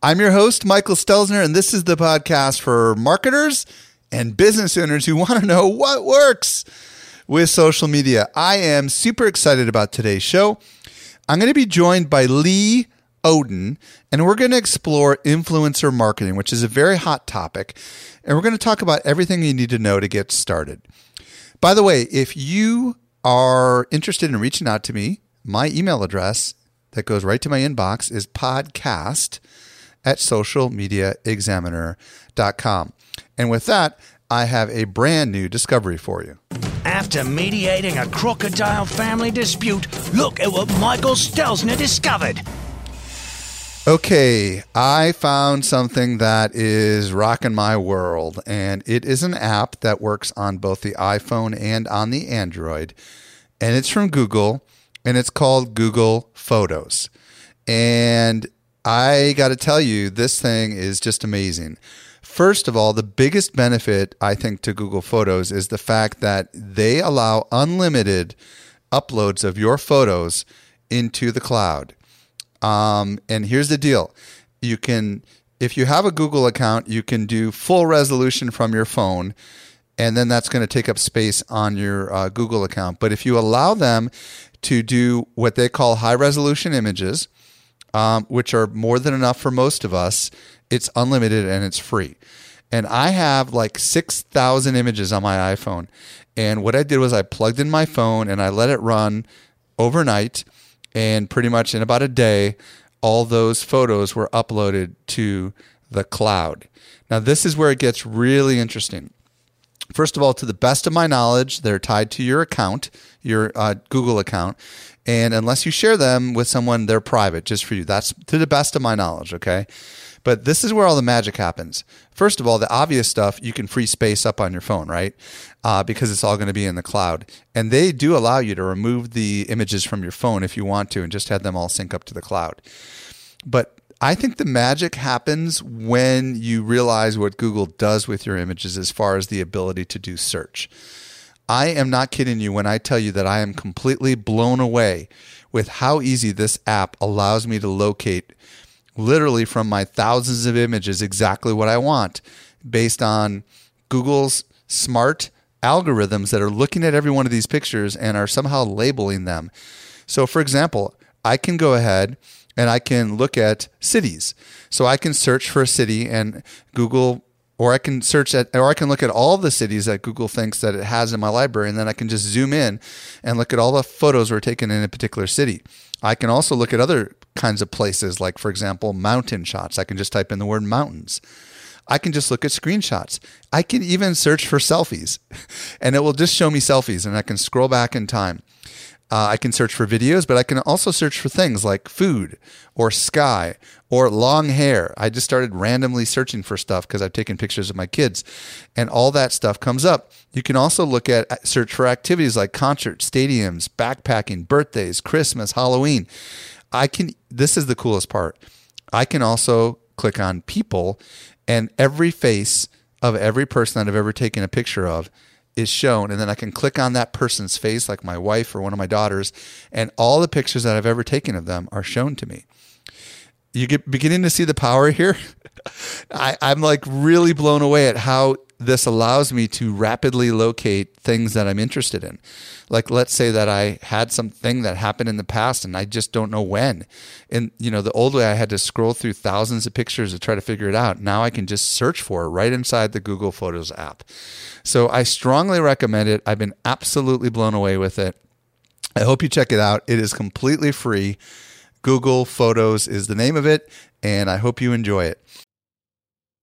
I'm your host, Michael Stelzner, and this is the podcast for marketers and business owners who want to know what works with social media. I am super excited about today's show. I'm going to be joined by Lee Odden, and we're going to explore influencer marketing, which is a very hot topic. And we're going to talk about everything you need to know to get started. By the way, if you are interested in reaching out to me, my email address that goes right to my inbox is podcast at socialmediaexaminer.com. And with that, I have a brand new discovery for you. After mediating a crocodile family dispute, look at what Michael Stelzner discovered. Okay, I found something that is rocking my world, and it is an app that works on both the iPhone and on the Android. And it's from Google, and it's called Google Photos. And I got to tell you, this thing is just amazing. First of all, the biggest benefit I think to Google Photos is the fact that they allow unlimited uploads of your photos into the cloud. Um, and here's the deal you can, if you have a Google account, you can do full resolution from your phone, and then that's going to take up space on your uh, Google account. But if you allow them to do what they call high resolution images, um, which are more than enough for most of us. It's unlimited and it's free. And I have like 6,000 images on my iPhone. And what I did was I plugged in my phone and I let it run overnight. And pretty much in about a day, all those photos were uploaded to the cloud. Now, this is where it gets really interesting. First of all, to the best of my knowledge, they're tied to your account, your uh, Google account. And unless you share them with someone, they're private just for you. That's to the best of my knowledge, okay? But this is where all the magic happens. First of all, the obvious stuff, you can free space up on your phone, right? Uh, because it's all going to be in the cloud. And they do allow you to remove the images from your phone if you want to and just have them all sync up to the cloud. But I think the magic happens when you realize what Google does with your images as far as the ability to do search. I am not kidding you when I tell you that I am completely blown away with how easy this app allows me to locate literally from my thousands of images exactly what I want based on Google's smart algorithms that are looking at every one of these pictures and are somehow labeling them. So, for example, I can go ahead and I can look at cities. So I can search for a city and Google or I can search at, or I can look at all the cities that Google thinks that it has in my library, and then I can just zoom in and look at all the photos were taken in a particular city. I can also look at other kinds of places, like for example, mountain shots. I can just type in the word mountains. I can just look at screenshots. I can even search for selfies, and it will just show me selfies, and I can scroll back in time. Uh, I can search for videos, but I can also search for things like food or sky or long hair. I just started randomly searching for stuff because I've taken pictures of my kids and all that stuff comes up. You can also look at uh, search for activities like concerts, stadiums, backpacking, birthdays, Christmas, Halloween. I can, this is the coolest part. I can also click on people and every face of every person that I've ever taken a picture of is shown and then I can click on that person's face like my wife or one of my daughters and all the pictures that I've ever taken of them are shown to me. You get beginning to see the power here. I, I'm like really blown away at how this allows me to rapidly locate things that I'm interested in. Like let's say that I had something that happened in the past and I just don't know when. And you know, the old way I had to scroll through thousands of pictures to try to figure it out. Now I can just search for it right inside the Google Photos app. So I strongly recommend it. I've been absolutely blown away with it. I hope you check it out. It is completely free. Google Photos is the name of it, and I hope you enjoy it.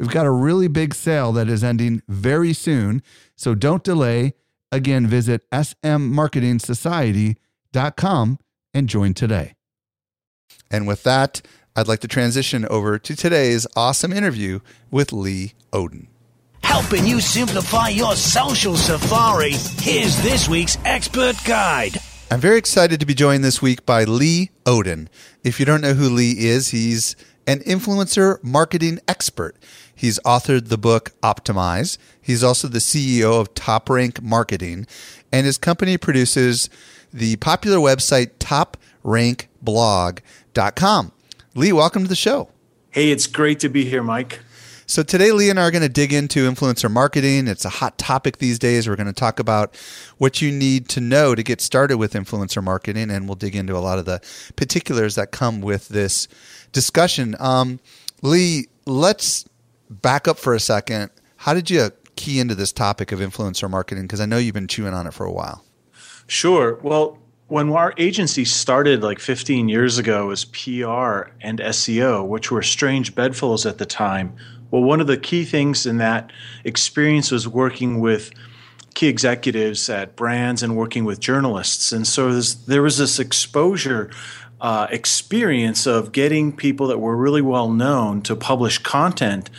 We've got a really big sale that is ending very soon, so don't delay. Again, visit smmarketingsociety.com and join today. And with that, I'd like to transition over to today's awesome interview with Lee Odden. Helping you simplify your social safari, here's this week's expert guide. I'm very excited to be joined this week by Lee Odden. If you don't know who Lee is, he's an influencer marketing expert. He's authored the book Optimize. He's also the CEO of Top Rank Marketing, and his company produces the popular website toprankblog.com. Lee, welcome to the show. Hey, it's great to be here, Mike. So today, Lee and I are going to dig into influencer marketing. It's a hot topic these days. We're going to talk about what you need to know to get started with influencer marketing, and we'll dig into a lot of the particulars that come with this discussion. Um, Lee, let's back up for a second. How did you key into this topic of influencer marketing? Because I know you've been chewing on it for a while. Sure. Well, when our agency started like 15 years ago was PR and SEO, which were strange bedfellows at the time. Well, one of the key things in that experience was working with key executives at brands and working with journalists. And so there was this exposure uh, experience of getting people that were really well known to publish content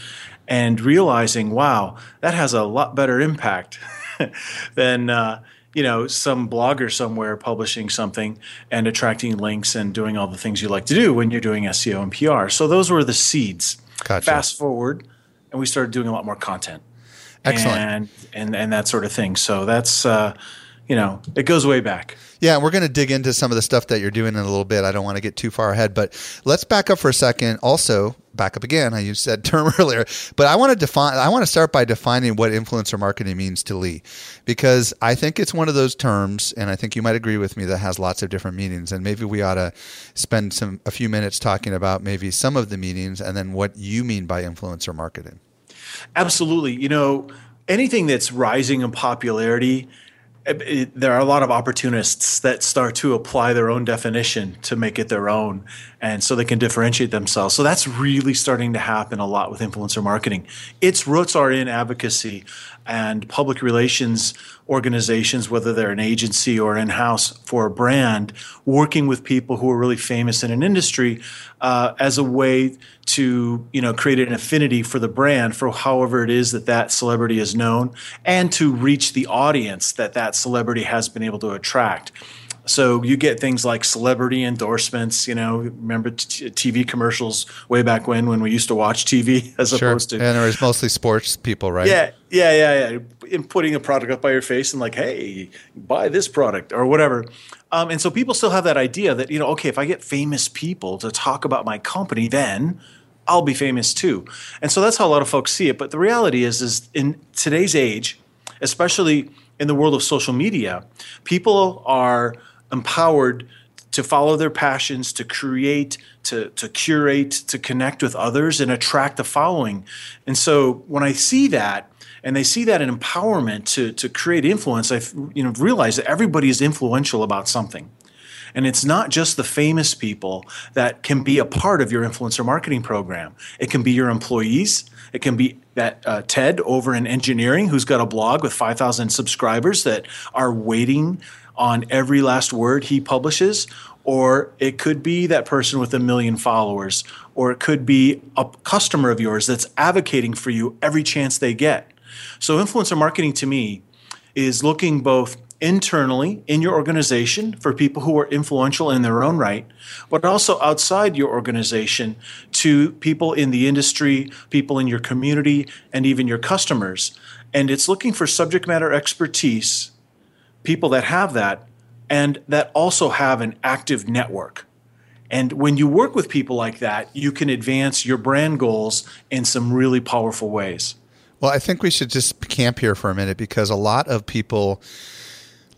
and realizing, wow, that has a lot better impact than. Uh, you know, some blogger somewhere publishing something and attracting links and doing all the things you like to do when you're doing SEO and PR. So those were the seeds. Gotcha. Fast forward, and we started doing a lot more content. Excellent. And and, and that sort of thing. So that's uh, you know, it goes way back. Yeah, we're going to dig into some of the stuff that you're doing in a little bit. I don't want to get too far ahead, but let's back up for a second. Also, back up again. I used that term earlier, but I want to define. I want to start by defining what influencer marketing means to Lee, because I think it's one of those terms, and I think you might agree with me that has lots of different meanings. And maybe we ought to spend some a few minutes talking about maybe some of the meanings, and then what you mean by influencer marketing. Absolutely. You know, anything that's rising in popularity it, there are a lot of opportunists that start to apply their own definition to make it their own and so they can differentiate themselves. So that's really starting to happen a lot with influencer marketing. Its roots are in advocacy and public relations organizations, whether they're an agency or in house for a brand, working with people who are really famous in an industry uh, as a way to you know create an affinity for the brand for however it is that that celebrity is known and to reach the audience that that celebrity has been able to attract so you get things like celebrity endorsements. You know, remember t- TV commercials way back when when we used to watch TV as sure. opposed to and there was mostly sports people, right? Yeah, yeah, yeah, yeah. In putting a product up by your face and like, hey, buy this product or whatever. Um, and so people still have that idea that you know, okay, if I get famous people to talk about my company, then I'll be famous too. And so that's how a lot of folks see it. But the reality is, is in today's age, especially in the world of social media, people are empowered to follow their passions, to create, to, to curate, to connect with others and attract a following. And so when I see that, and they see that an empowerment to to create influence. I you know realize that everybody is influential about something. And it's not just the famous people that can be a part of your influencer marketing program. It can be your employees. It can be that uh, Ted over in engineering who's got a blog with 5,000 subscribers that are waiting on every last word he publishes. Or it could be that person with a million followers. Or it could be a customer of yours that's advocating for you every chance they get. So, influencer marketing to me is looking both internally in your organization for people who are influential in their own right, but also outside your organization to people in the industry, people in your community, and even your customers. And it's looking for subject matter expertise, people that have that, and that also have an active network. And when you work with people like that, you can advance your brand goals in some really powerful ways. Well, I think we should just camp here for a minute because a lot of people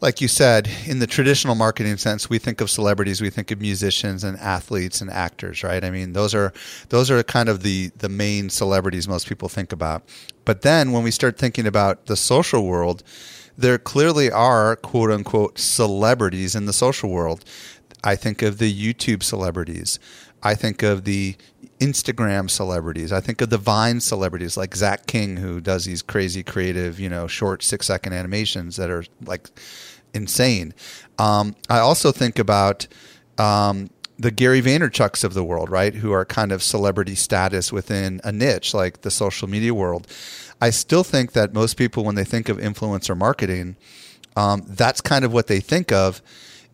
like you said, in the traditional marketing sense, we think of celebrities, we think of musicians and athletes and actors, right? I mean, those are those are kind of the the main celebrities most people think about. But then when we start thinking about the social world, there clearly are quote unquote celebrities in the social world. I think of the YouTube celebrities. I think of the Instagram celebrities. I think of the Vine celebrities like Zach King, who does these crazy creative, you know, short six second animations that are like insane. Um, I also think about um, the Gary Vaynerchuks of the world, right, who are kind of celebrity status within a niche like the social media world. I still think that most people, when they think of influencer marketing, um, that's kind of what they think of.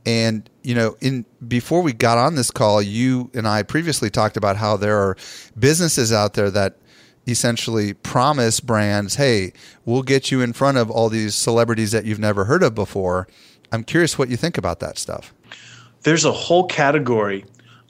And you know, in before we got on this call, you and I previously talked about how there are businesses out there that essentially promise brands, hey, we'll get you in front of all these celebrities that you've never heard of before. I'm curious what you think about that stuff. There's a whole category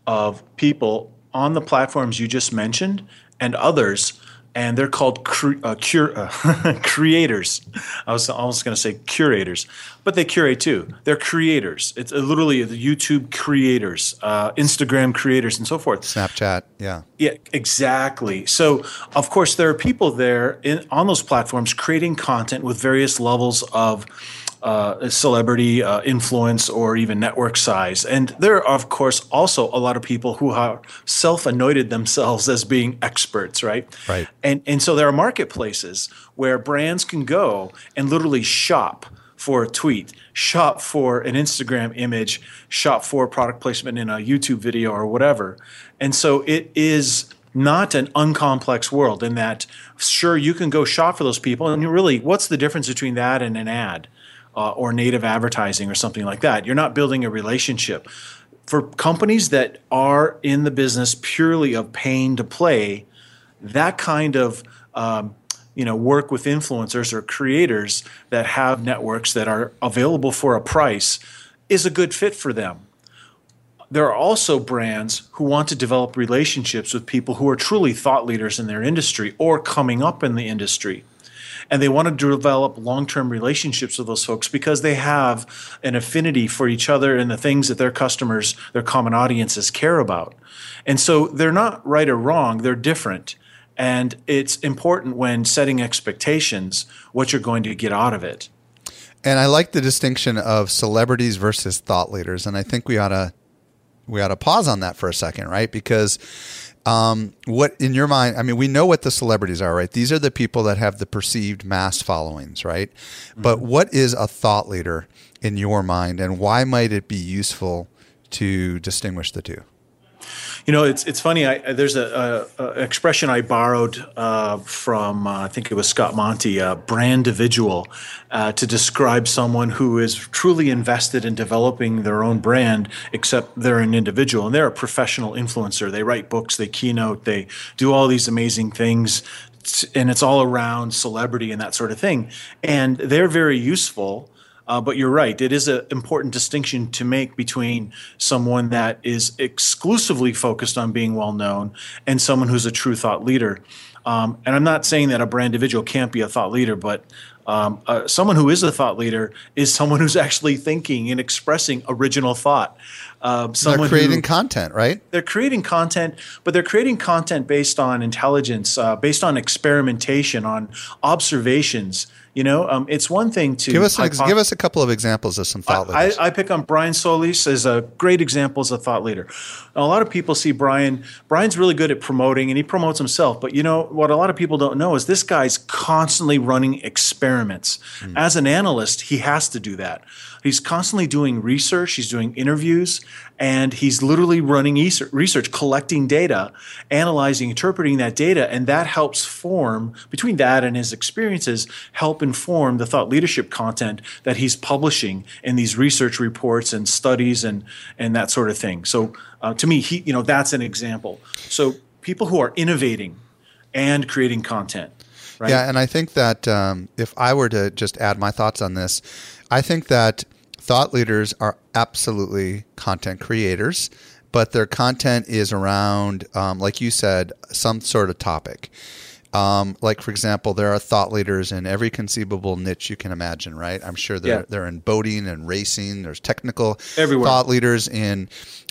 of people on the platforms you just mentioned and others and they're called cre- uh, cur- uh, creators. I was almost going to say curators, but they curate too. They're creators. It's uh, literally the YouTube creators, uh, Instagram creators, and so forth. Snapchat, yeah, yeah, exactly. So, of course, there are people there in, on those platforms creating content with various levels of uh, celebrity uh, influence or even network size. And there are, of course, also a lot of people who are self-anointed themselves as being experts, right? Right. And and so there are marketplaces where brands can go and literally shop for a tweet, shop for an Instagram image, shop for product placement in a YouTube video or whatever. And so it is not an uncomplex world in that sure you can go shop for those people and really what's the difference between that and an ad uh, or native advertising or something like that. You're not building a relationship. For companies that are in the business purely of paying to play, that kind of um, you know work with influencers or creators that have networks that are available for a price is a good fit for them. There are also brands who want to develop relationships with people who are truly thought leaders in their industry or coming up in the industry and they want to develop long-term relationships with those folks because they have an affinity for each other and the things that their customers, their common audiences care about. And so they're not right or wrong, they're different. And it's important when setting expectations what you're going to get out of it. And I like the distinction of celebrities versus thought leaders, and I think we ought to we ought to pause on that for a second, right? Because um, what in your mind? I mean, we know what the celebrities are, right? These are the people that have the perceived mass followings, right? Mm-hmm. But what is a thought leader in your mind, and why might it be useful to distinguish the two? You know, it's it's funny. I, there's a, a, a, expression I borrowed uh, from uh, I think it was Scott Monty, uh, brand individual, uh, to describe someone who is truly invested in developing their own brand. Except they're an individual and they're a professional influencer. They write books, they keynote, they do all these amazing things, and it's all around celebrity and that sort of thing. And they're very useful uh, but you're right. It is an important distinction to make between someone that is exclusively focused on being well known and someone who's a true thought leader. Um, and I'm not saying that a brand individual can't be a thought leader, but Um, uh, someone who is a thought leader is someone who's actually thinking and expressing original thought. Uh, someone they're creating who, content, right? They're creating content, but they're creating content based on intelligence, uh, based on experimentation, on observations. You know, um, it's one thing to give us hypo- give us a couple of examples of some thought leaders. I, I, pick on Brian Solis as a great example as a thought leader. a lot of people see Brian. Brian's really good at promoting, and he promotes himself. But you know what? A lot of people don't know is this guy's constantly running experiments. Mm. As an analyst, he has to do that. He's constantly doing research. He's doing interviews, and he's literally running research, collecting data, analyzing, interpreting that data, and that helps form between that and his experiences help inform the thought leadership content that he's publishing in these research reports and studies and and that sort of thing. So uh, to me, he you know that's an example. So people who are innovating and creating content. Right? Yeah, and I think that um, if I were to just add my thoughts on this, I think that thought leaders are absolutely content creators, but their content is around, um, like you said, some sort of topic. Um, like for example, there are thought leaders in every conceivable niche you can imagine, right? I'm sure they're yeah. they're in boating and racing. There's technical Everywhere. thought leaders in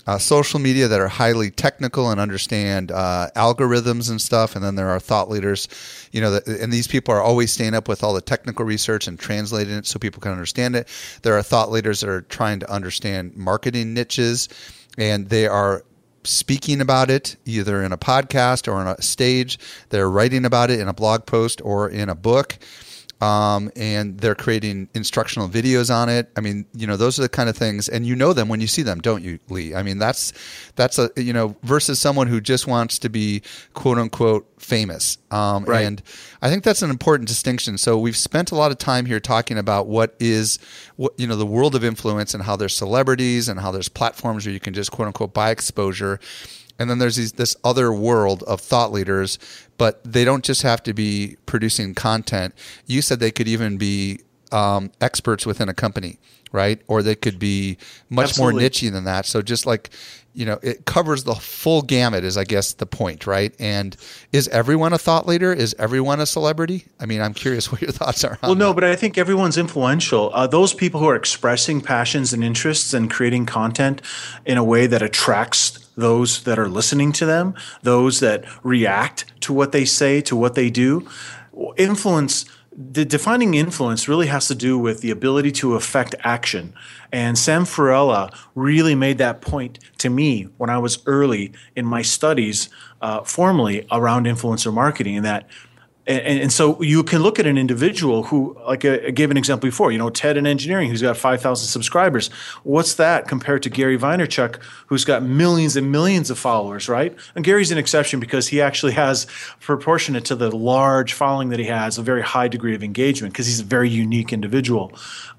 uh, social media that are highly technical and understand uh, algorithms and stuff. And then there are thought leaders, you know, that, and these people are always staying up with all the technical research and translating it so people can understand it. There are thought leaders that are trying to understand marketing niches, and they are speaking about it either in a podcast or on a stage. They're writing about it in a blog post or in a book um, and they're creating instructional videos on it. I mean, you know, those are the kind of things, and you know them when you see them, don't you, Lee? I mean, that's that's a you know versus someone who just wants to be quote unquote famous. Um, right. And I think that's an important distinction. So we've spent a lot of time here talking about what is what you know the world of influence and how there's celebrities and how there's platforms where you can just quote unquote buy exposure and then there's these, this other world of thought leaders, but they don't just have to be producing content. You said they could even be um, experts within a company, right? Or they could be much Absolutely. more niche than that. So just like you know, it covers the full gamut, is I guess the point, right? And is everyone a thought leader? Is everyone a celebrity? I mean, I'm curious what your thoughts are. On that. Well, no, that. but I think everyone's influential. Uh, those people who are expressing passions and interests and creating content in a way that attracts those that are listening to them, those that react to what they say, to what they do, influence the defining influence really has to do with the ability to affect action. And Sam Fiorella really made that point to me when I was early in my studies, uh, formally around influencer marketing, and that and, and, so you can look at an individual who, like I, I gave an example before, you know, Ted in engineering, who's got 5,000 subscribers. What's that compared to Gary Vaynerchuk, who's got millions and millions of followers, right? And Gary's an exception because he actually has, proportionate to the large following that he has, a very high degree of engagement because he's a very unique individual.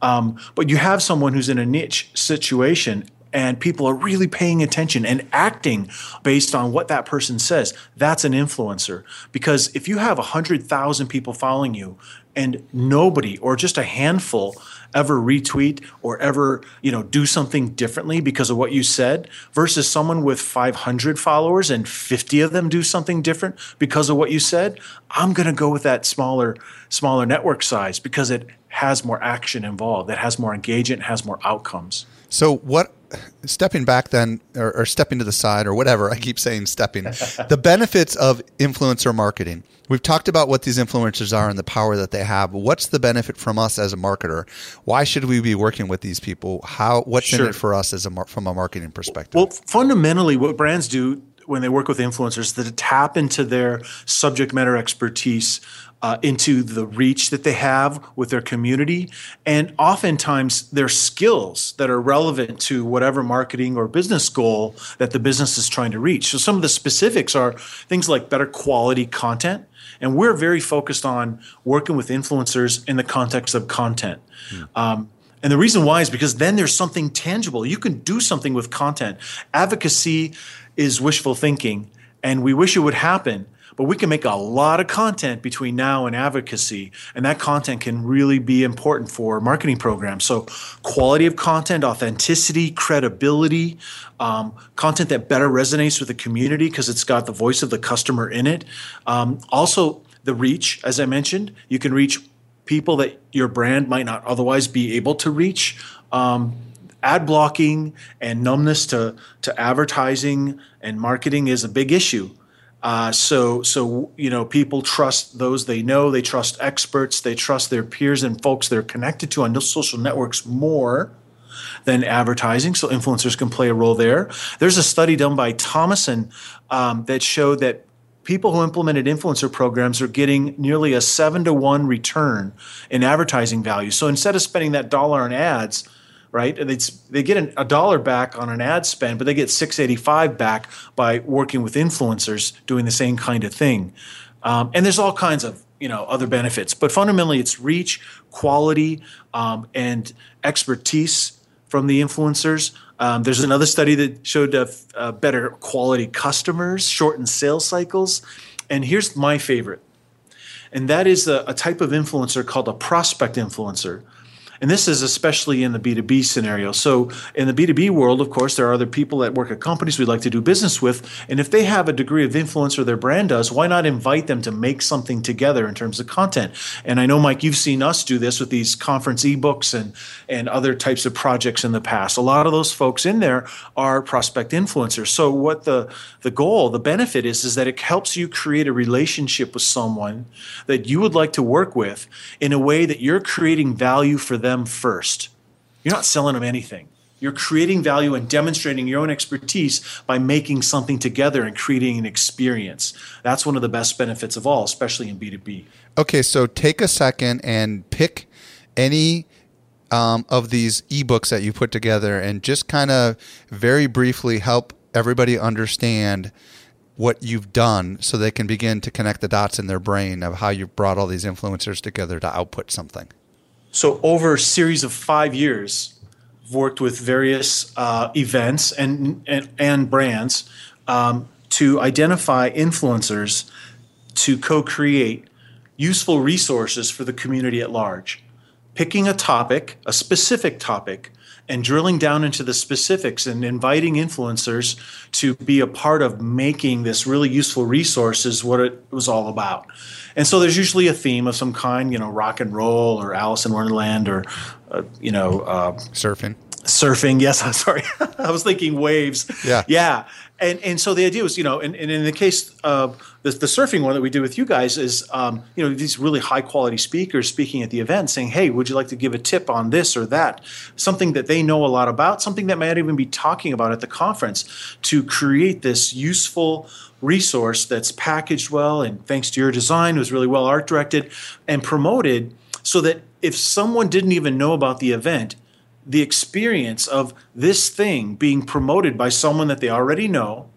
Um, but you have someone who's in a niche situation and people are really paying attention and acting based on what that person says, that's an influencer. Because if you have 100,000 people following you and nobody or just a handful ever retweet or ever, you know, do something differently because of what you said versus someone with 500 followers and 50 of them do something different because of what you said, I'm going to go with that smaller smaller network size because it has more action involved, it has more engagement, has more outcomes. So what stepping back then or, or, stepping to the side or whatever i keep saying stepping the benefits of influencer marketing. We've talked about what these influencers are and the power that they have. What's the benefit from us as a marketer? Why should we be working with these people? How what's sure. in it for us as a from a marketing perspective? Well fundamentally what brands do when they work with influencers to tap into their subject matter expertise uh, into the reach that they have with their community, and oftentimes their skills that are relevant to whatever marketing or business goal that the business is trying to reach. So, some of the specifics are things like better quality content. And we're very focused on working with influencers in the context of content. Mm. Um, and the reason why is because then there's something tangible. You can do something with content. Advocacy is wishful thinking, and we wish it would happen but we can make a lot of content between now and advocacy, and that content can really be important for marketing programs. So, quality of content, authenticity, credibility, um, content that better resonates with the community because it's got the voice of the customer in it. Um, also, the reach, as I mentioned, you can reach people that your brand might not otherwise be able to reach. Um, ad blocking and numbness to, to advertising and marketing is a big issue. Uh, so, so you know, people trust those they know. They trust experts. They trust their peers and folks they're connected to on social networks more than advertising. So, influencers can play a role there. There's a study done by Tomoson um, that showed that people who implemented influencer programs are getting nearly a seven to one return in advertising value. So, instead of spending that dollar on ads, right? And they they get an, a dollar back on an ad spend, but they get six eighty five back by working with influencers doing the same kind of thing. Um, and there's all kinds of you know other benefits, but fundamentally it's reach, quality, um, and expertise from the influencers. Um, there's another study that showed uh, uh, better quality customers, shortened sales cycles, and here's my favorite, and that is a, a type of influencer called a prospect influencer. And this is especially in the B2B scenario. So, in the B2B world, of course, there are other people that work at companies we'd like to do business with. And if they have a degree of influence or their brand does, why not invite them to make something together in terms of content? And I know, Mike, you've seen us do this with these conference ebooks and, and other types of projects in the past. A lot of those folks in there are prospect influencers. So, what the, the goal, the benefit is, is that it helps you create a relationship with someone that you would like to work with in a way that you're creating value for them them first. You're not selling them anything. You're creating value and demonstrating your own expertise by making something together and creating an experience. That's one of the best benefits of all, especially in B2B. Okay, so take a second and pick any um, of these ebooks that you put together and just kind of very briefly help everybody understand what you've done so they can begin to connect the dots in their brain of how you've brought all these influencers together to output something. So over a series of five years, I've worked with various uh, events and, and, and brands um, to identify influencers to co-create useful resources for the community at large. Picking a topic, a specific topic, and drilling down into the specifics and inviting influencers to be a part of making this really useful resource is what it was all about. And so there's usually a theme of some kind, you know, rock and roll or Alice in Wonderland or, uh, you know, uh, surfing. Surfing, yes. I'm sorry. I was thinking waves. Yeah. Yeah and and so the idea was, you know, and, and in the case of the, the surfing one that we did with you guys is, um, you know, these really high quality speakers speaking at the event, saying, "Hey, would you like to give a tip on this or that? Something that they know a lot about, something that might even be talking about at the conference, to create this useful." resource that's packaged well and thanks to your design was really well art directed and promoted so that if someone didn't even know about the event the experience of this thing being promoted by someone that they already know.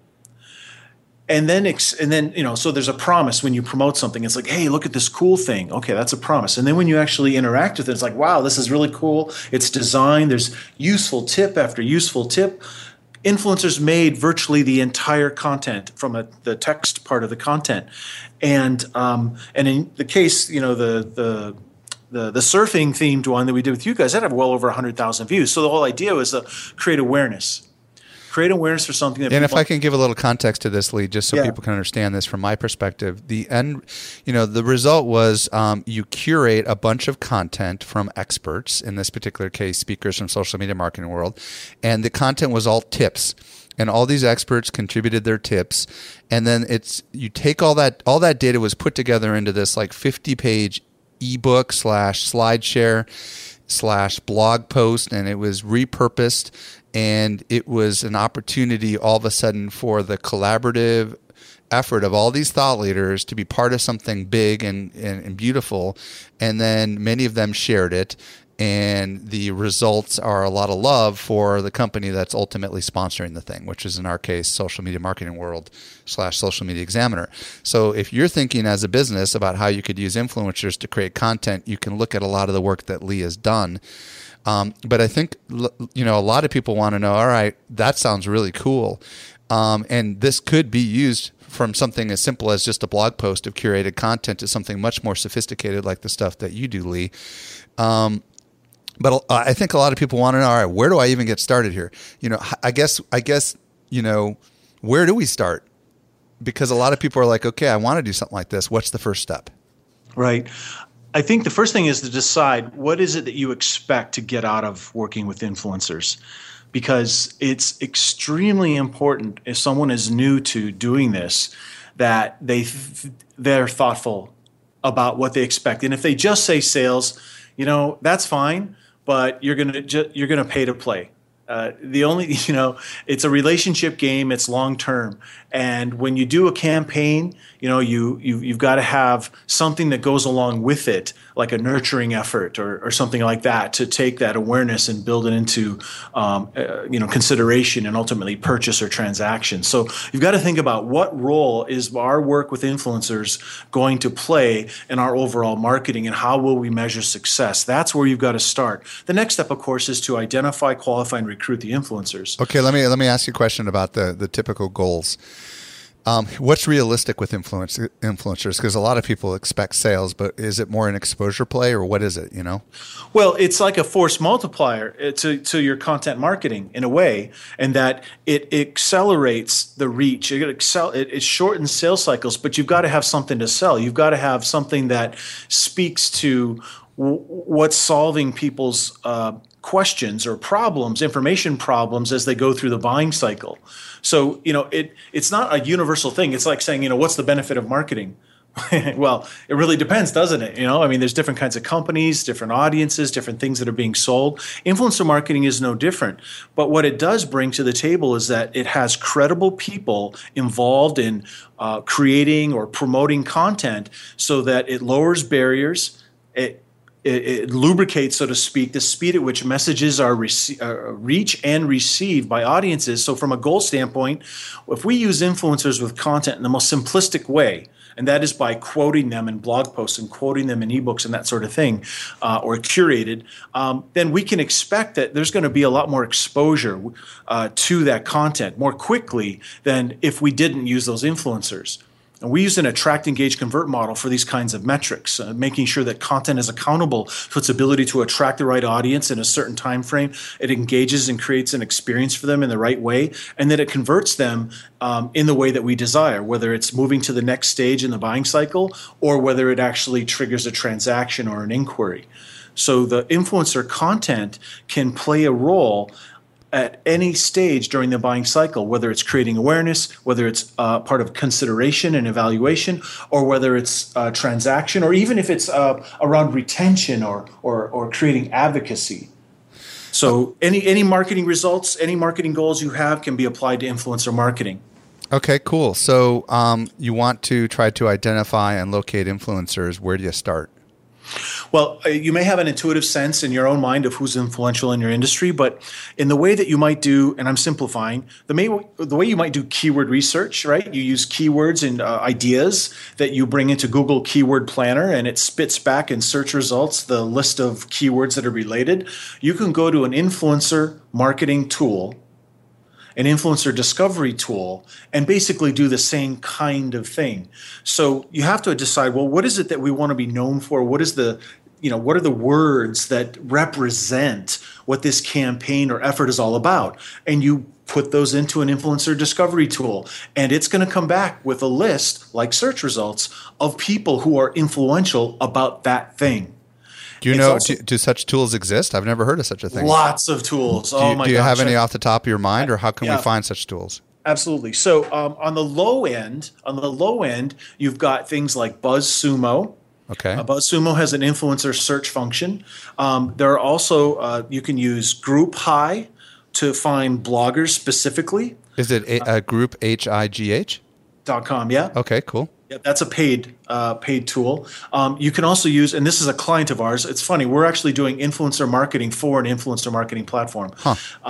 And then and then you know so there's a promise when you promote something. It's like hey look at this cool thing. Okay that's a promise. And then when you actually interact with it it's like wow this is really cool. It's designed. There's useful tip after useful tip. Influencers made virtually the entire content from a, the text part of the content. And um, and in the case you know the the the, the surfing themed one that we did with you guys, that had well over 100,000 views. So the whole idea was to create awareness. Create awareness for something that And if I can give a little context to this, Lee, just so Yeah. people can understand this from my perspective, the end, you know, the result was um, you curate a bunch of content from experts, in this particular case, speakers from social media marketing world, and the content was all tips and all these experts contributed their tips and then it's you take all that all that data was put together into this like 50 page ebook slash slideshare slash blog post and it was repurposed and it was an opportunity all of a sudden for the collaborative effort of all these thought leaders to be part of something big and, and, and beautiful and then many of them shared it and the results are a lot of love for the company that's ultimately sponsoring the thing, which is in our case, Social Media Marketing World slash Social Media Examiner. So if you're thinking as a business about how you could use influencers to create content, you can look at a lot of the work that Lee has done. Um, but I think you know a lot of people want to know. All right, that sounds really cool, um, and this could be used from something as simple as just a blog post of curated content to something much more sophisticated like the stuff that you do, Lee. Um, but uh, I think a lot of people want to know, all right, where do I even get started here? You know, I guess, I guess, you know, where do we start? Because a lot of people are like, okay, I want to do something like this. What's the first step? Right. I think the first thing is to decide what is it that you expect to get out of working with influencers because it's extremely important if someone is new to doing this that they they're thoughtful about what they expect and if they just say sales you know that's fine but you're to ju- you're to pay to play uh, the only you know it's a relationship game it's long term. And when you do a campaign you know you, you you've got to have something that goes along with it like a nurturing effort or, or something like that to take that awareness and build it into um, uh, you know consideration and ultimately purchase or transaction. So you've got to think about what role is our work with influencers going to play in our overall marketing and how will we measure success? That's where you've got to start. The next step of course is to identify qualify and recruit the influencers Okay, let me let me ask you a question about the the typical goals. Um, what's realistic with influence, influencers? Because a lot of people expect sales, but is it more an exposure play or what is it? You know? Well, it's like a force multiplier uh, to, to your content marketing in a way, and that it accelerates the reach. It, excel, it, it shortens sales cycles, but you've got to have something to sell. You've got to have something that speaks to w- what's solving people's uh, questions or problems, information problems as they go through the buying cycle. So, you know, it it's not a universal thing. It's like saying, you know, what's the benefit of marketing? well, it really depends, doesn't it? You know, I mean, there's different kinds of companies, different audiences, different things that are being sold. Influencer marketing is no different. But what it does bring to the table is that it has credible people involved in uh, creating or promoting content so that it lowers barriers. It it, it, lubricates, so to speak, the speed at which messages are uh, reach and received by audiences. So, from a goal standpoint, if we use influencers with content in the most simplistic way, and that is by quoting them in blog posts and quoting them in ebooks and that sort of thing, uh, or curated, um, then we can expect that there's going to be a lot more exposure uh, to that content more quickly than if we didn't use those influencers. And we use an attract, engage, convert model for these kinds of metrics, uh, making sure that content is accountable to its ability to attract the right audience in a certain time frame. It engages and creates an experience for them in the right way, and that it converts them um, in the way that we desire, whether it's moving to the next stage in the buying cycle or whether it actually triggers a transaction or an inquiry. So the influencer content can play a role at any stage during the buying cycle, whether it's creating awareness, whether it's uh, part of consideration and evaluation, or whether it's a transaction, or even if it's uh, around retention or, or, or creating advocacy. So any any marketing results, any marketing goals you have can be applied to influencer marketing. Okay, cool. So um, you want to try to identify and locate influencers. Where do you start? Well, uh, you may have an intuitive sense in your own mind of who's influential in your industry, but in the way that you might do, and I'm simplifying, the, the way you might do keyword research, right? You use keywords and uh, ideas that you bring into Google Keyword Planner, and it spits back in search results the list of keywords that are related. You can go to an influencer marketing tool an influencer discovery tool and basically do the same kind of thing. So you have to decide, well, what is it that we want to be known for? What is the you know what are the words that represent what this campaign or effort is all about and you put those into an influencer discovery tool and it's going to come back with a list like search results of people who are influential about that thing do you It's know? also- do, do such tools exist? I've never heard of such a thing. lots of tools Do oh you, my do you have any off the top of your mind, or how can Yeah. we find such tools? Absolutely. So um, on the low end, on the low end, you've got things like BuzzSumo. Okay. Uh, BuzzSumo has an influencer search function. Um, there are also uh, you can use GroupHigh to find bloggers specifically. Is it a, a group H I G H? Dot com. Yeah. Okay, cool. Yeah, that's a paid uh, paid tool. Um, you can also use, and this is a client of ours. It's funny. We're actually doing influencer marketing for an influencer marketing platform,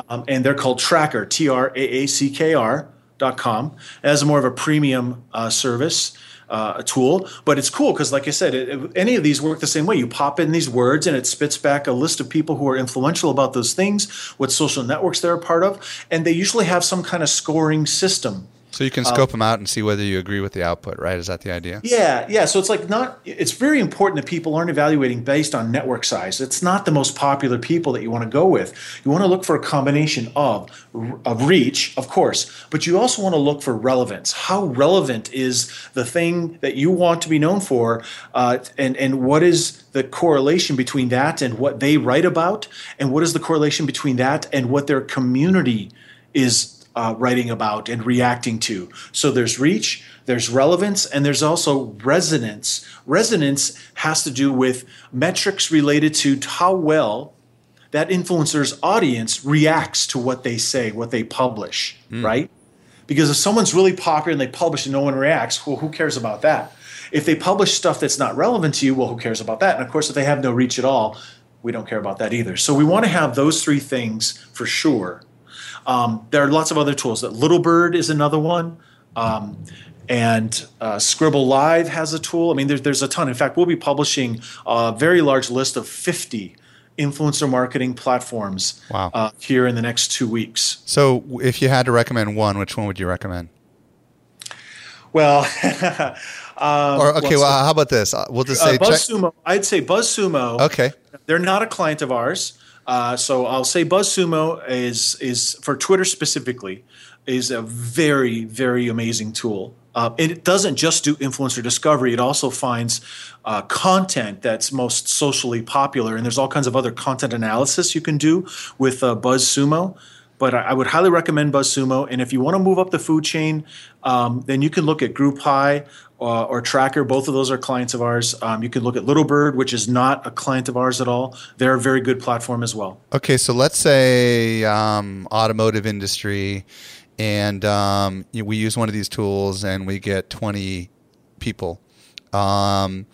um, and they're called Traackr. T R A A C K R dot com. As more of a premium uh, service. Uh, a tool, but it's cool because, like I said, it, it- any of these work the same way. You pop in these words, and it spits back a list of people who are influential about those things, what social networks they're a part of, and they usually have some kind of scoring system So you can scope them out and see whether you agree with the output, right? Is that the idea? Yeah, yeah. So it's like not. It's very important that people aren't evaluating based on network size. It's not the most popular people that you want to go with. You want to look for a combination of of reach, of course, but you also want to look for relevance. How relevant is the thing that you want to be known for, uh, and and what is the correlation between that and what they write about, and what is the correlation between that and what their community is uh, writing about and reacting to. So there's reach, there's relevance, and there's also resonance. Resonance has to do with metrics related to how well that influencer's audience reacts to what they say, what they publish, mm. right? Because if someone's really popular and they publish and no one reacts, well, who cares about that? If they publish stuff that's not relevant to you, well, who cares about that? And of course, if they have no reach at all, we don't care about that either. So we want to have those three things for sure um, there are lots of other tools. That Little Bird is another one. Um, and uh, ScribbleLive has a tool. I mean, there's, there's a ton. In fact, we'll be publishing a very large list of 50 influencer marketing platforms wow. uh, here in the next two weeks. So, if you had to recommend one, which one would you recommend? Well, um, or okay, well, well, how about this? Uh, we'll just uh, say uh, BuzzSumo. Check- I'd say BuzzSumo. Okay, they're not a client of ours. Uh, so I'll say BuzzSumo is is for Twitter specifically is a very very amazing tool. Uh, it doesn't just do influencer discovery; it also finds uh, content that's most socially popular, and there's all kinds of other content analysis you can do with uh, BuzzSumo. But I, I, would highly recommend BuzzSumo, and if you want to move up the food chain, um, then you can look at GroupHigh uh, or Traackr. Both of those are clients of ours. Um, you can look at Little Bird, which is not a client of ours at all. They're a very good platform as well. Okay, so let's say um, automotive industry, and um, we use one of these tools, and we get twenty people, um,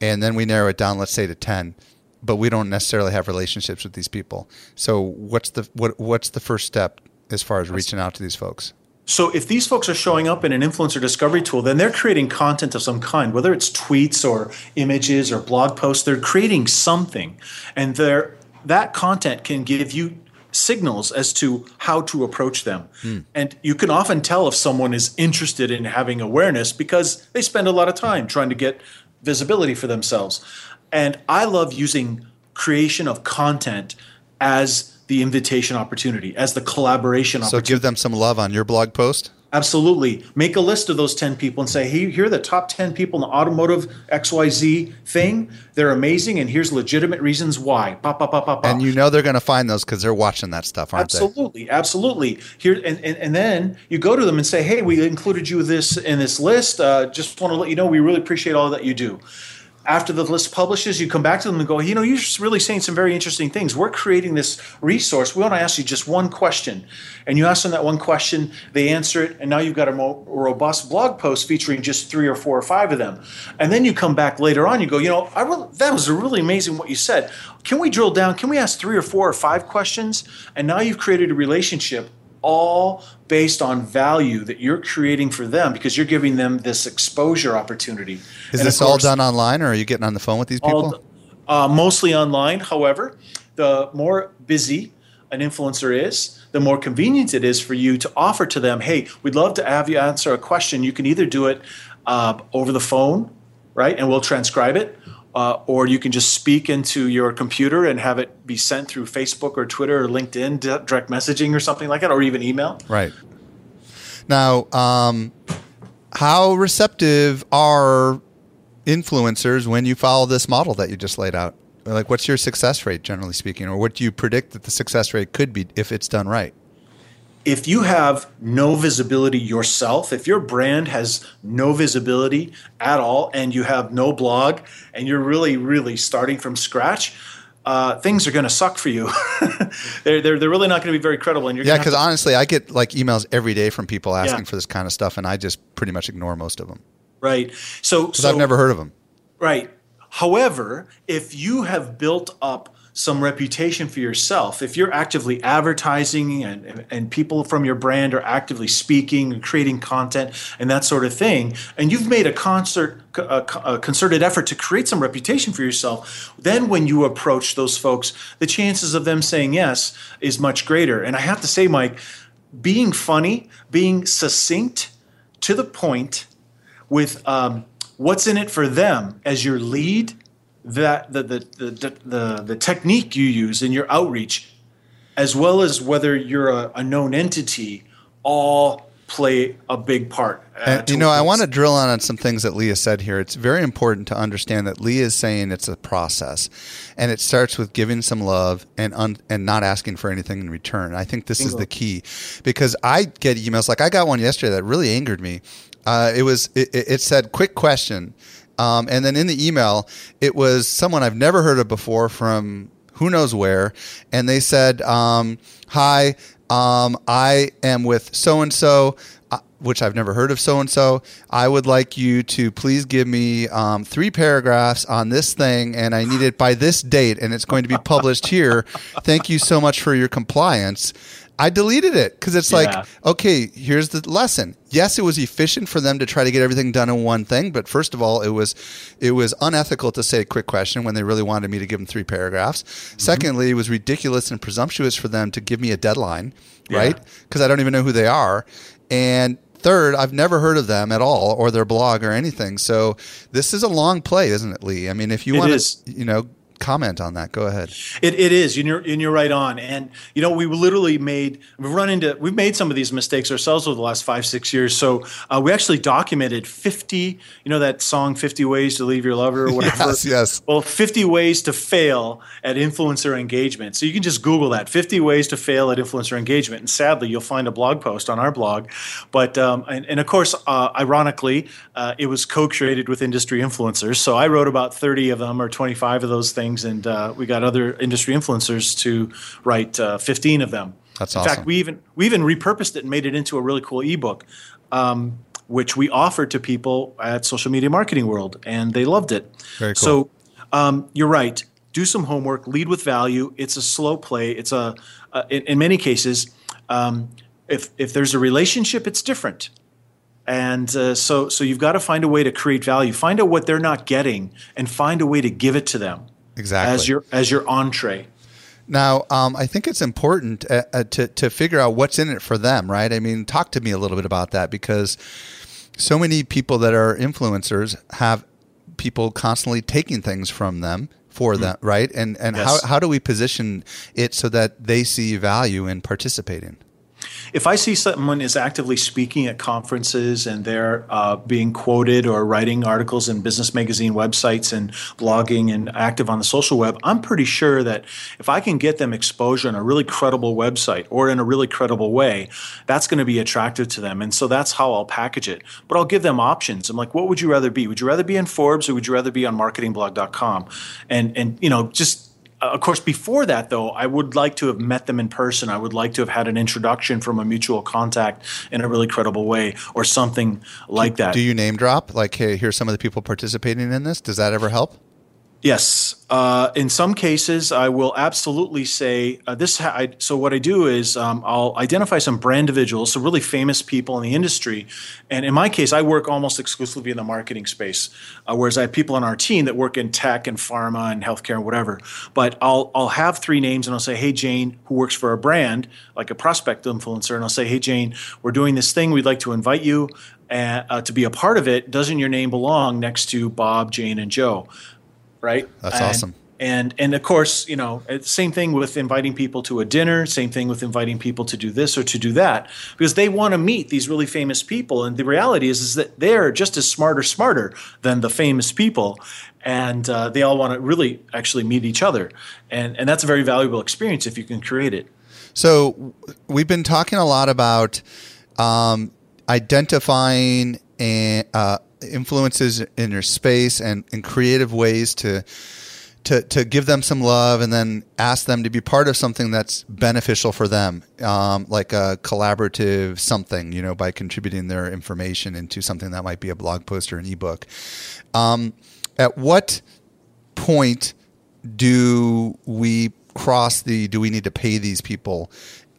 and then we narrow it down, let's say to ten. But we don't necessarily have relationships with these people. So what's the what, what's the first step as far as reaching out to these folks? So if these folks are showing up in an influencer discovery tool, then they're creating content of some kind, whether it's tweets or images or blog posts, they're creating something. And that content can give you signals as to how to approach them. Hmm. And you can often tell if someone is interested in having awareness because they spend a lot of time trying to get visibility for themselves. And I love using creation of content as the invitation opportunity, as the collaboration opportunity. so give them some love on your blog post? Absolutely. Make a list of those 10 people and say, hey, here are the top 10 people in the automotive XYZ thing. They're amazing, and here's legitimate reasons why. Pop, pop, pop, pop, And you know they're going to find those because they're watching that stuff, aren't absolutely, they? Absolutely. Absolutely. Here and, and, and, then you go to them and say, hey, we included you this in this list. Uh, just want to let you know we really appreciate all that you do after the list publishes, you come back to them and go, you know, you're really saying some very interesting things. We're creating this resource. We want to ask you just one question. And you ask them that one question, they answer it, and now you've got a more robust blog post featuring just three or four or five of them. And then you come back later on, you go, you know, I really, that was really amazing what you said. Can we drill down? Can we ask three or four or five questions? And now you've created a relationship all based on value that you're creating for them because you're giving them this exposure opportunity. Is and this course, all done online or are you getting on the phone with these people? All, uh, mostly online. However, the more busy an influencer is, the more convenient it is for you to offer to them, hey, we'd love to have you answer a question. You can either do it uh, over the phone, right? And we'll transcribe it uh, or you can just speak into your computer and have it be sent through Facebook or Twitter or LinkedIn direct messaging or something like that, or even email. Right. Now, um, how receptive are influencers when you follow this model that you just laid out? Like, what's your success rate, generally speaking, or what do you predict that the success rate could be if it's done right? If you have no visibility yourself, if your brand has no visibility at all and you have no blog and you're really, really starting from scratch, uh, things are going to suck for you. they're, they're, they're really not going to be very credible. And you're yeah, because honestly, I get like emails every day from people asking yeah. for this kind of stuff, and I just pretty much ignore most of them. Right. So, so I've never heard of them. Right. However, if you have built up some reputation for yourself. If you're actively advertising and, and people from your brand are actively speaking and creating content and that sort of thing, and you've made a concert a, concerted effort to create some reputation for yourself, then when you approach those folks, the chances of them saying yes is much greater. And I have to say, Mike, being funny, being succinct, to the point with um, what's in it for them as your lead, that the, the, the, the, the technique you use in your outreach, as well as whether you're a, a known entity, all play a big part. Uh, and, you know, I want to drill on, on some things that Leah said here. It's very important to understand that Leah is saying it's a process, and it starts with giving some love and un, and not asking for anything in return. I think this Bingo. is the key, because I get emails like I got one yesterday that really angered me. Uh, it was it, it, said quick question, um, and then in the email it was someone I've never heard of before from who knows where, and they said, um, "Hi, um, I am with so and so, which I've never heard of so and so. I would like you to please give me um, three paragraphs on this thing, and I need it by this date, and it's going to be published here. Thank you so much for your compliance. I deleted it because it's yeah. like, okay, here's the lesson. Yes, it was efficient for them to try to get everything done in one thing, but first of all, it was it was unethical to say a quick question when they really wanted me to give them three paragraphs. Mm-hmm. Secondly, it was ridiculous and presumptuous for them to give me a deadline, yeah. right? Because I don't even know who they are. And third, I've never heard of them at all or their blog or anything. So this is a long play, isn't it, Lee? I mean, if you want to, you know, comment on that. Go ahead. It, it is, and you're, and you're right on. And, you know, we literally made, we've run into, we've made some of these mistakes ourselves over the last five, six years. So uh, we actually documented 50, you know, that song, 50 Ways to Leave Your Lover or whatever? yes, yes. Well, 50 Ways to Fail at Influencer Engagement. So you can just Google that 50 Ways to Fail at Influencer Engagement. And sadly, you'll find a blog post on our blog. But, um, and, and, of course, uh, ironically, uh, it was co created with industry influencers. So I wrote about 30 of them or 25 of those things things, and uh, we got other industry influencers to write uh, 15 of them. That's awesome. In awesome. fact, we even we even repurposed it and made it into a really cool ebook, um, which we offered to people at Social Media Marketing World, and they loved it. Very cool. So um, you're right. Do some homework. Lead with value. It's a slow play. It's a uh, in, in, many cases. Um, if if there's a relationship, it's different. And uh, so, so you've got to find a way to create value. Find out what they're not getting, and find a way to give it to them exactly as your as your entree. Now, um, I think it's important uh, uh, to to figure out what's in it for them, right? I mean, talk to me a little bit about that because so many people that are influencers have people constantly taking things from them for mm them, right? And and yes. how how do we position it so that they see value in participating? If I see someone is actively speaking at conferences and they're uh, being quoted or writing articles in business magazine websites and blogging and active on the social web, I'm pretty sure that if I can get them exposure on a really credible website or in a really credible way, that's going to be attractive to them. And so that's how I'll package it. But I'll give them options. I'm like, what would you rather be? Would you rather be in Forbes or would you rather be on marketingblog.com? And and you know, just uh, of course, before that, though, I would like to have met them in person. I would like to have had an introduction from a mutual contact in a really credible way or something like that. Do you name drop? Like, hey, here's some of the people participating in this. Does that ever help? Yes. Uh, in some cases, I will absolutely say uh, this. Ha- I, so what I do is um, I'll identify some brand individuals, so really famous people in the industry, and in my case, I work almost exclusively in the marketing space, uh, whereas I have people on our team that work in tech and pharma and healthcare and whatever. But I'll I'll have three names, and I'll say, "Hey, Jane, who works for a brand like a prospect influencer," and I'll say, "Hey, Jane, we're doing this thing. We'd like to invite you." uh, to be a part of it, doesn't your name belong next to Bob, Jane, and Joe? Right? That's and, awesome. And and of course, you know, same thing with inviting people to a dinner. Same thing with inviting people to do this or to do that, because they want to meet these really famous people. And the reality is, is that they're just as smart or smarter than the famous people, and uh, they all want to really actually meet each other. And and that's a very valuable experience if you can create it. So we've been talking a lot about um, identifying and uh, influences in your space and, in creative ways to to, to give them some love and then ask them to be part of something that's beneficial for them, um, like a collaborative something, you know, by contributing their information into something that might be a blog post or an ebook. Um, at what point do we cross the do we need to pay these people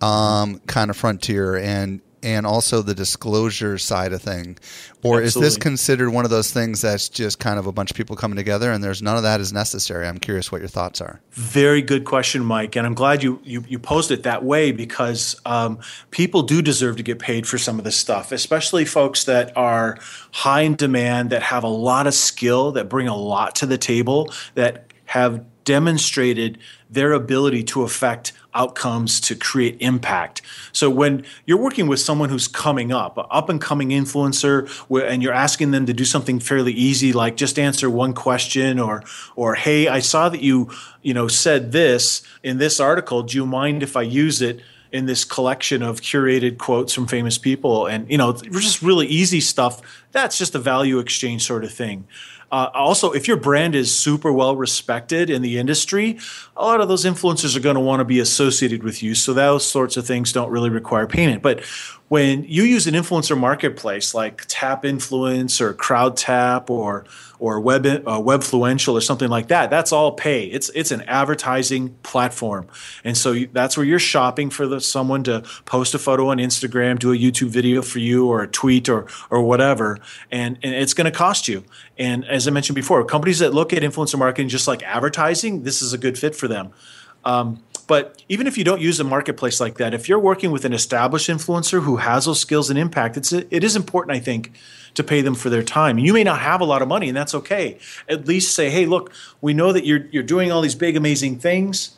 um, kind of frontier and and also the disclosure side of thing, or is this considered one of those things that's just kind of a bunch of people coming together and there's none of that is necessary? I'm curious what your thoughts are. Very good question, Mike, and I'm glad you you, you posed it that way because um, people do deserve to get paid for some of this stuff, especially folks that are high in demand, that have a lot of skill, that bring a lot to the table, that have demonstrated their ability to affect outcomes to create impact. So when you're working with someone who's coming up, an up and coming influencer, and you're asking them to do something fairly easy, like just answer one question, or or hey, I saw that you you know said this in this article. Do you mind if I use it? in this collection of curated quotes from famous people and you know just really easy stuff that's just a value exchange sort of thing uh, also if your brand is super well respected in the industry a lot of those influencers are going to want to be associated with you so those sorts of things don't really require payment. But when you use an influencer marketplace like TapInfluence or Crowdtap or or web uh, Webfluential or something like that that's all pay it's it's an advertising platform. And so you, that's where you're shopping for the, someone to post a photo on instagram do a youtube video for you or a tweet or or whatever and, and it's going to cost you. And as i mentioned before companies that look at influencer marketing just like advertising this is a good fit for them. Um, but even if you don't use a marketplace like that, if you're working with an established influencer who has those skills and impact, it's it is important, I think, to pay them for their time. You may not have a lot of money, and that's okay. At least say, hey, look, we know that you're you're doing all these big, amazing things,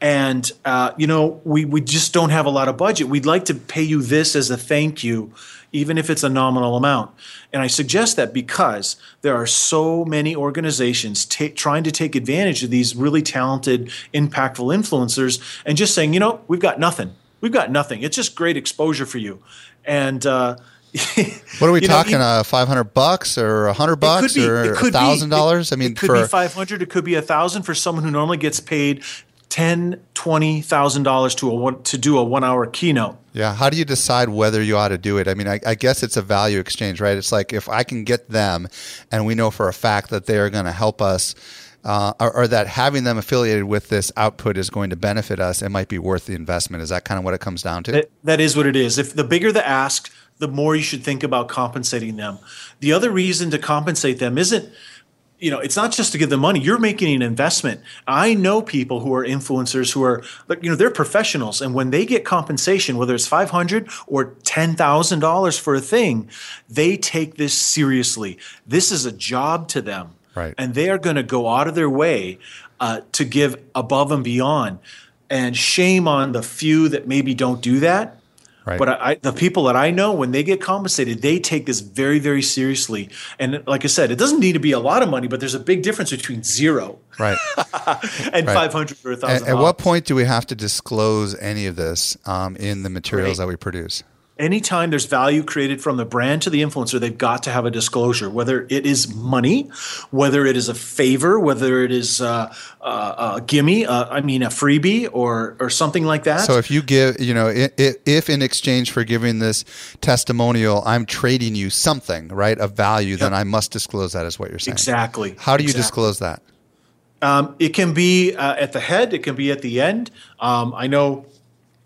and uh, you know we we just don't have a lot of budget. We'd like to pay you this as a thank you, even if it's a nominal amount. And I suggest that because there are so many organizations ta- trying to take advantage of these really talented, impactful influencers and just saying, you know, we've got nothing. We've got nothing. It's just great exposure for you. And uh, What are we you know, talking? you- uh, 500 bucks or 100 bucks or thousand dollars? I mean, it could for be 500 it could be a thousand for someone who normally gets paid 10 20 thousand dollars to a one to do a one hour keynote Yeah. How do you decide whether you ought to do it? I mean, I, I guess it's a value exchange, right? It's like if I can get them and we know for a fact that they are going to help us. Uh, or, or that having them affiliated with this output is going to benefit us, it might be worth the investment. Is that kind of what it comes down to? That- that is what it is. If the bigger the ask, the more you should think about compensating them. The other reason to compensate them isn't, you know, it's not just to give them money. You're making an investment. I know people who are influencers who are, you know, they're professionals, and when they get compensation, whether it's five hundred or ten thousand dollars for a thing, they take this seriously. This is a job to them, Right. And they are going to go out of their way uh, to give above and beyond. And shame on the few that maybe don't do that. Right. But I, the people that I know, when they get compensated, they take this very, very seriously. And like I said, it doesn't need to be a lot of money, but there's a big difference between zero right. and Right. 500 or At, 1,000. at what point do we have to disclose any of this um, in the materials Right. that we produce? Anytime there's value created from the brand to the influencer, they've got to have a disclosure, whether it is money, whether it is a favor, whether it is uh, uh, a gimme, uh, I mean, a freebie or, or something like that. So if you give, you know, i- i- if in exchange for giving this testimonial, I'm trading you something, right, of value, then I must disclose that, is what you're saying. exactly. How do you Exactly. disclose that? Um, it can be uh, at the head. It can be at the end. Um, I know,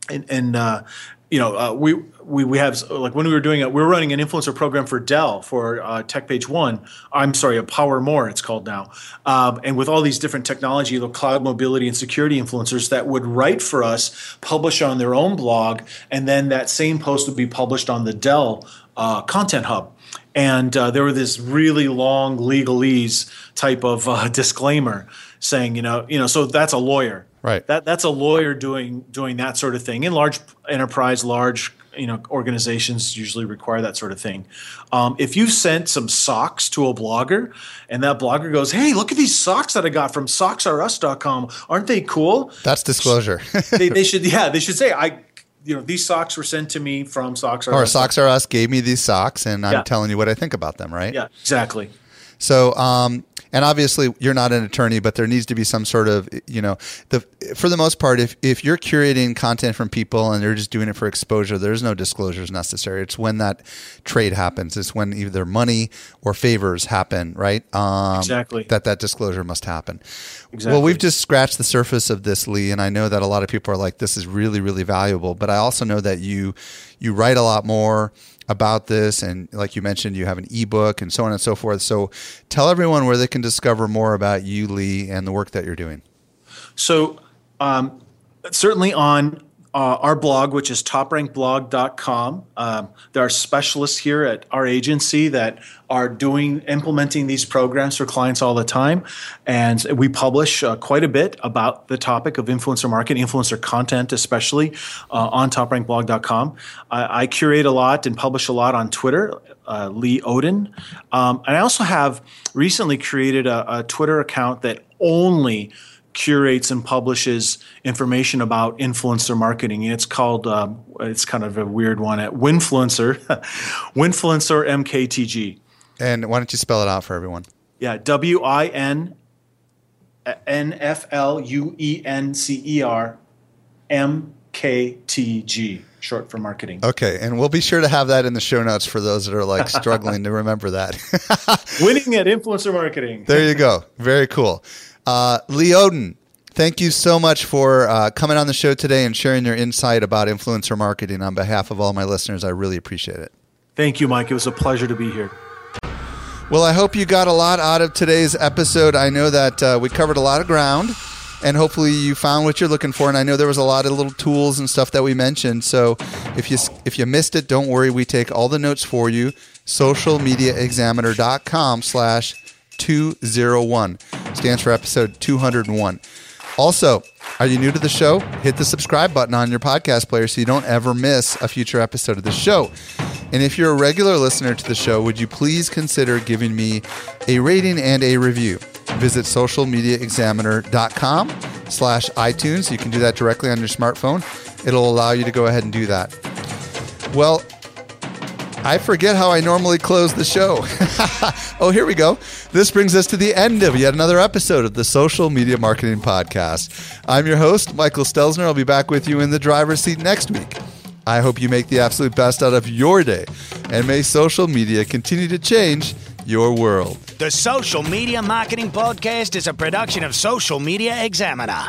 and, and uh, you know, uh, we, we we have like when we were doing it, we were running an influencer program for Dell for uh, TechPage One. I'm sorry, a Power More it's called now, um, and with all these different technology, the cloud mobility and security influencers that would write for us, publish on their own blog, and then that same post would be published on the Dell uh, Content Hub and uh, there were this really long legalese type of uh, disclaimer saying, you know, you know, so that's a lawyer, Right. That that's a lawyer doing doing that sort of thing. In large enterprise, large you know organizations usually require that sort of thing. Um, if you sent some socks to a blogger and that blogger goes, "Hey, look at these socks that I got from socksrus.com. Aren't they cool?" That's disclosure. they, they should, yeah, they should say, "I." You know, these socks were sent to me from Socks or Us. Socks R Us gave me these socks, and I'm Yeah. telling you what I think about them, right? Yeah, exactly. So, um, and obviously you're not an attorney, but there needs to be some sort of, you know, the for the most part, if if you're curating content from people and they're just doing it for exposure, there's no disclosures necessary. It's when that trade happens. It's when either money or favors happen, right? Um, exactly. That that disclosure must happen. Exactly. Well, we've just scratched the surface of this, Lee, and I know that a lot of people are like, "This is really, really valuable." But I also know that you you write a lot more about this and like you mentioned you have an ebook and so on and so forth. So tell everyone where they can discover more about you lee and the work that you're doing. So um, certainly on uh, our blog, which is toprankblog.com. Um, there are specialists here at our agency that are doing implementing these programs for clients all the time, and we publish uh, quite a bit about the topic of influencer marketing, influencer content, especially uh, on toprankblog.com. I, I, curate a lot and publish a lot on Twitter. Uh, Lee Odden, um, and I also have recently created a, a Twitter account that only curates and publishes information about influencer marketing. It's called, uh, it's kind of a weird one at Winfluencer, Winfluencer MKTG. And why don't you spell it out for everyone? Yeah, W I N N F L U E N C E R M K T G, short for marketing. Okay, and we'll be sure to have that in the show notes for those that are like struggling to remember that. Winning at influencer marketing. there you go. Very cool. Uh, Lee Odden, thank you so much for uh, coming on the show today and sharing your insight about influencer marketing on behalf of all my listeners. I really appreciate it. Thank you, Mike. It was a pleasure to be here. Well, I hope you got a lot out of today's episode. I know that uh, we covered a lot of ground and hopefully you found what you're looking for and i know there was a lot of little tools and stuff that we mentioned so if you if you missed it don't worry we take all the notes for you socialmediaexaminer.com slash 201. Stands for episode 201. Also, are you new to the show? Hit the subscribe button on your podcast player so you don't ever miss a future episode of the show. And if you're a regular listener to the show, would you please consider giving me a rating and a review? Visit socialmediaexaminer.com slash iTunes. You can do that directly on your smartphone. It'll allow you to go ahead and do that. Well, I forget how I normally close the show. oh, here we go. This brings us to the end of yet another episode of the Social Media Marketing Podcast. I'm your host, Michael Stelzner. I'll be back with you in the driver's seat next week. I hope you make the absolute best out of your day, and may social media continue to change your world. The Social Media Marketing Podcast is a production of Social Media Examiner.